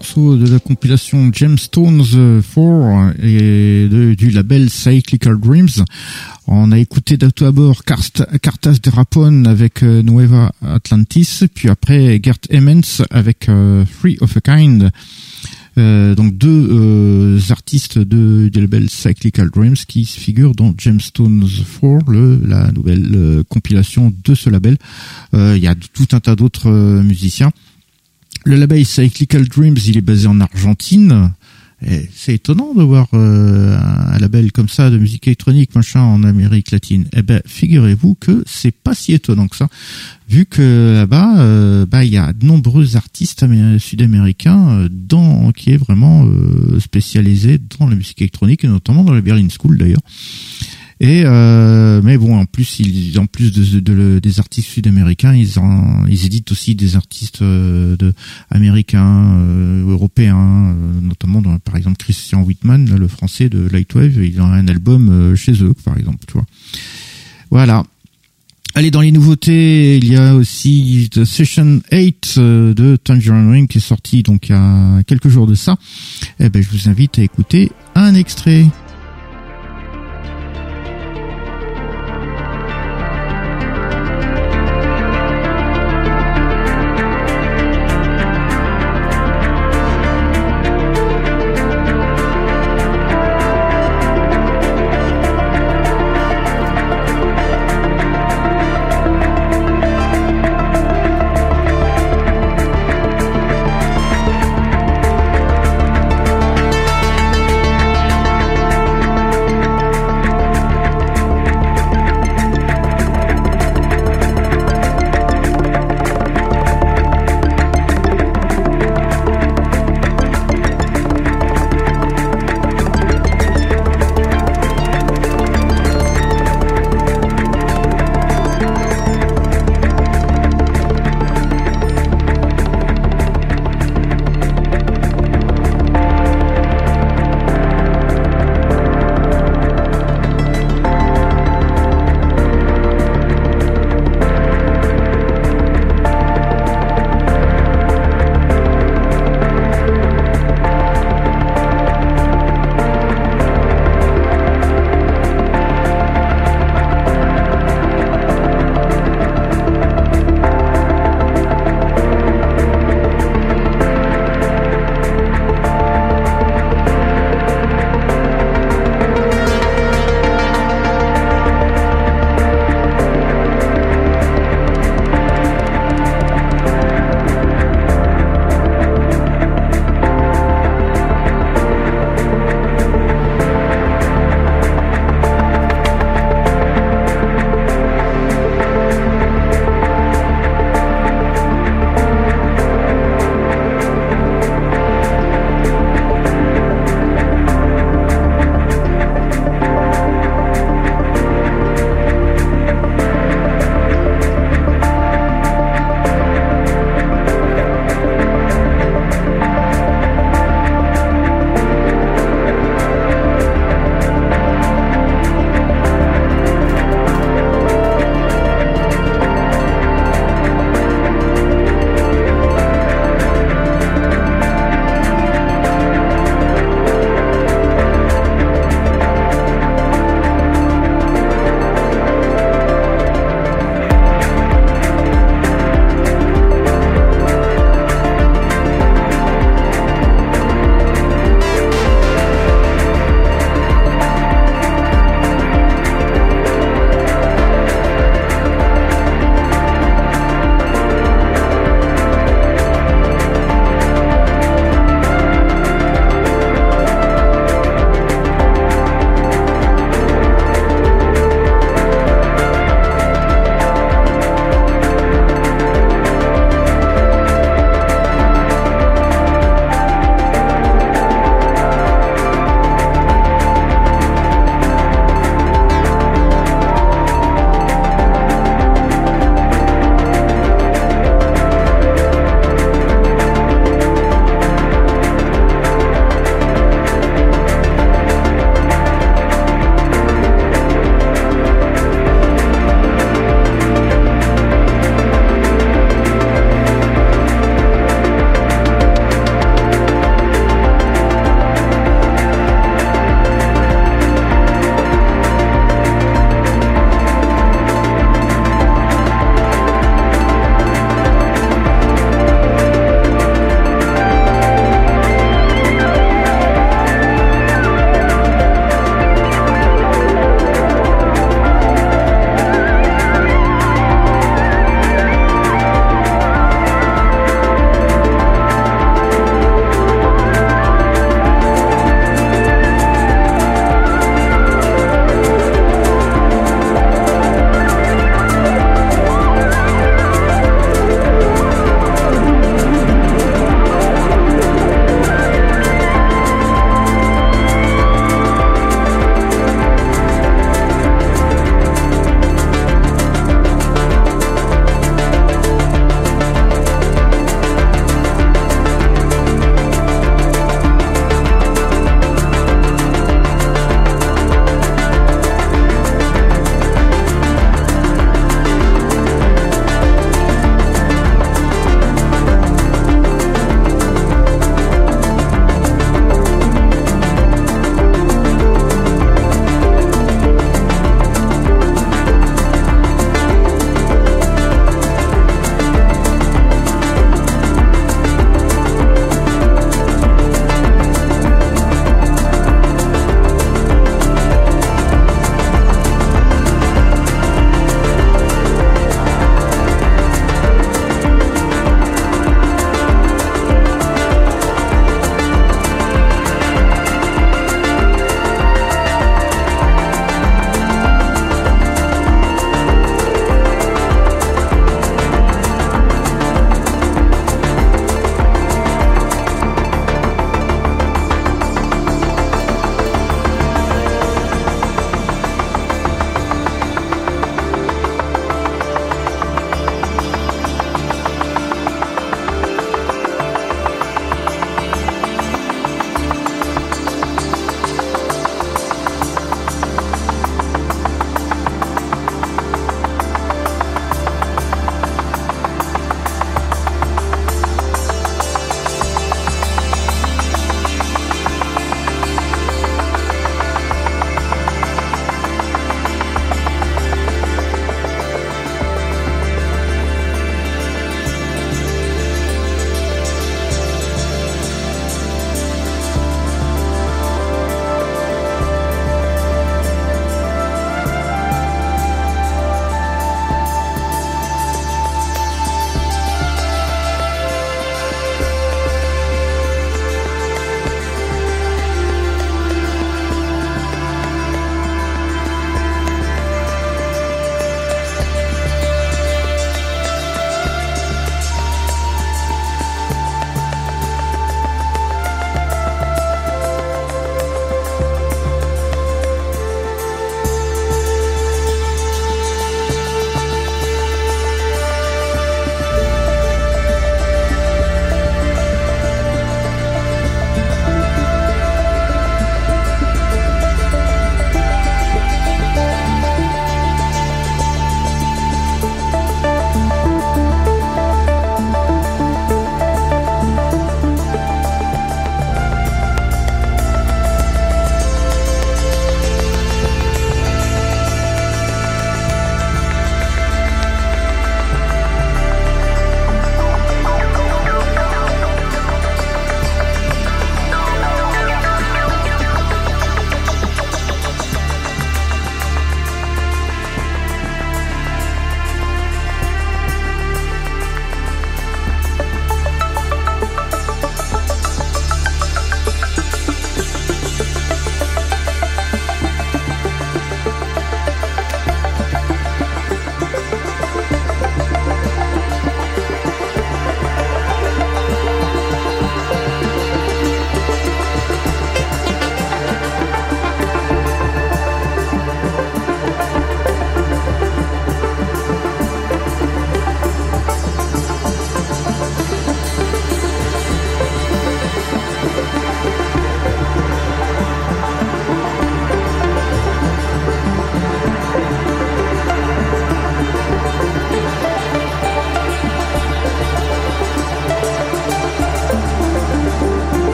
Deux morceaux de la compilation Gemstones 4 et du label Cyclical Dreams. On a écouté d'abord Cartas de Rapone avec euh, Nueva Atlantis, puis après Gert Emmons avec euh, Free of a Kind. Euh, donc deux artistes du label Cyclical Dreams qui figurent dans Gemstones 4, le, la nouvelle compilation de ce label. Il y a tout un tas d'autres musiciens. Le label Cyclical Dreams, il est basé en Argentine. C'est étonnant de voir euh, un label comme ça de musique électronique machin en Amérique latine. Eh ben, figurez-vous que c'est pas si étonnant que ça, vu que là-bas, euh, bah, il y a de nombreux artistes sud-américains euh, dans qui est vraiment spécialisé dans la musique électronique et notamment dans la Berlin School d'ailleurs. Et euh, mais bon, en plus, ils, en plus de, de, des artistes sud-américains, ils, ils éditent aussi des artistes euh, de, américains, euh, européens, notamment dans, par exemple Christian Whitman, le français de Lightwave, il a un album chez eux, par exemple, tu vois. Voilà. Allez, dans les nouveautés, il y a aussi The Session 8 de Tangerine Ring qui est sorti donc il y a quelques jours de ça. Eh ben, je vous invite à écouter un extrait.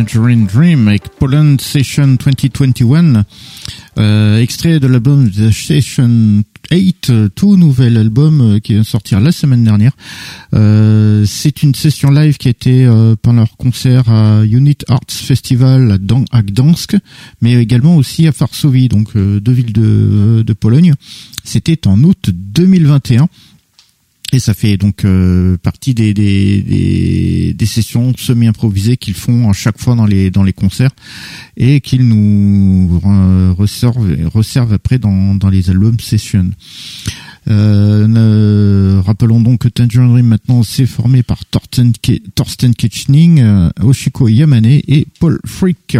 Tangerine Dream avec Poland Session 2021, euh, extrait de l'album The Session 8, tout nouvel album euh, qui vient de sortir la semaine dernière. Euh, c'est une session live qui a été euh, pendant leur concert à Unit Arts Festival à, Gdansk, mais également aussi à Varsovie, donc deux villes de, de Pologne. C'était en août 2021. Et ça fait donc euh, partie des, des, des, sessions semi-improvisées qu'ils font à chaque fois dans les dans les concerts et qu'ils nous resservent, après dans, dans les albums sessions. Euh, rappelons donc que Tangerine Dream maintenant s'est formé par Thorsten, Kitchening, euh, Oshiko Yamane et Paul Frick.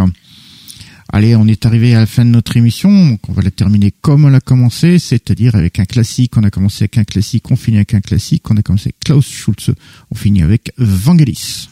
Allez, on est arrivé à la fin de notre émission, donc on va la terminer comme on l'a commencé, c'est-à-dire avec un classique. On a commencé avec un classique, on finit avec un classique. On a commencé avec Klaus Schulze, on finit avec Vangelis.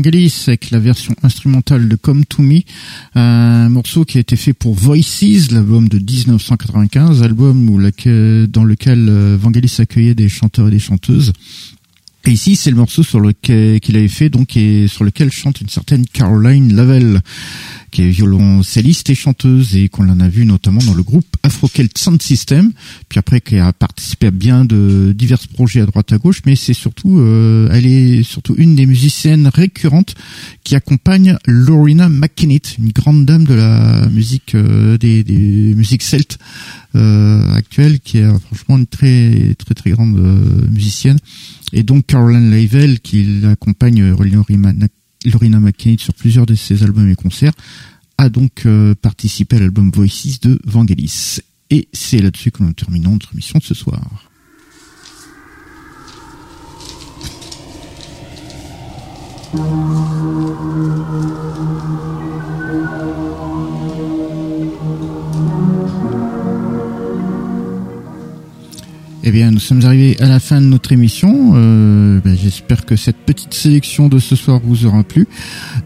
Vangelis avec la version instrumentale de Come to Me, un morceau qui a été fait pour Voices, l'album de 1995, album dans lequel euh, Vangelis accueillait des chanteurs et des chanteuses. Et ici, c'est le morceau sur lequel qu'il avait fait, donc, et sur lequel chante une certaine Caroline Lavelle, qui est violoncelliste et chanteuse, et qu'on en a vu notamment dans le groupe Afro-Celt Sound System, puis après qui a participé à bien de divers projets à droite à gauche, mais c'est surtout, euh, elle est surtout une des musiciennes récurrentes qui accompagne Lorena McKinney, une grande dame de la musique euh, des, des musiques celtes euh, actuelles, qui est franchement une très très très grande musicienne. Et donc Caroline Lavelle, qui accompagne euh, Lorina McKinney sur plusieurs de ses albums et concerts, a donc euh, participé à l'album Voices de Vangelis. Et c'est là-dessus que nous terminons notre émission de ce soir. Eh bien, nous sommes arrivés à la fin de notre émission. Euh, ben, J'espère que cette petite sélection de ce soir vous aura plu.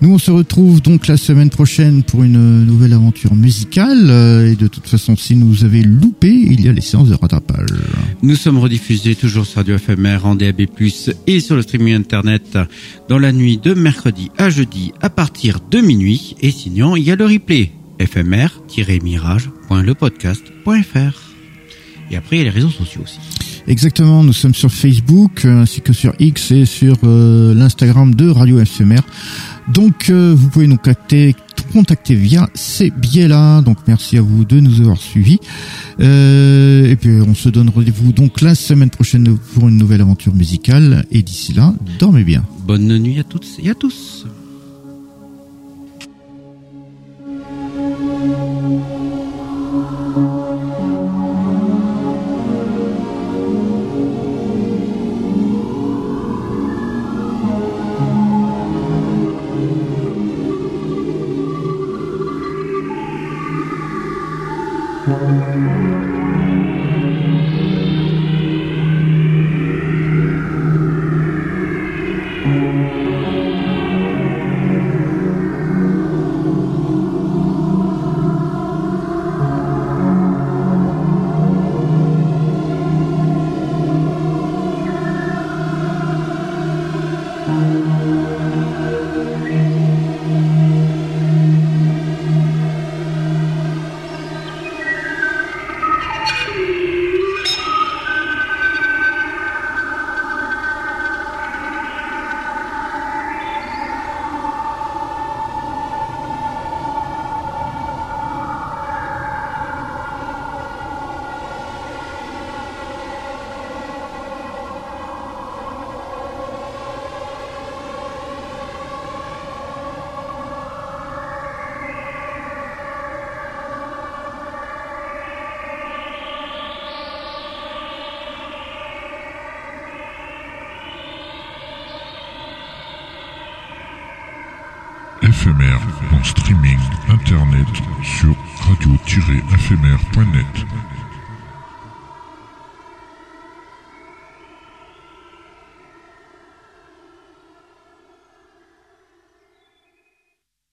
Nous, on se retrouve donc la semaine prochaine pour une nouvelle aventure musicale. Euh, et de toute façon, si nous avez loupé, il y a les séances de rattrapage. Nous sommes rediffusés toujours sur Radio FMR, en DAB+, et sur le streaming internet dans la nuit de mercredi à jeudi à partir de minuit. Et sinon, il y a le replay fmr-mirage.lepodcast.fr. Et après, il y a les réseaux sociaux aussi. Exactement, nous sommes sur Facebook euh, ainsi que sur X et sur euh, l'Instagram de Radio FMR. Donc euh, vous pouvez nous contacter, contacter via ces biais-là. Donc merci à vous de nous avoir suivis. et puis on se donne rendez-vous donc la semaine prochaine pour une nouvelle aventure musicale. Et d'ici là, dormez bien. Bonne nuit à toutes et à tous.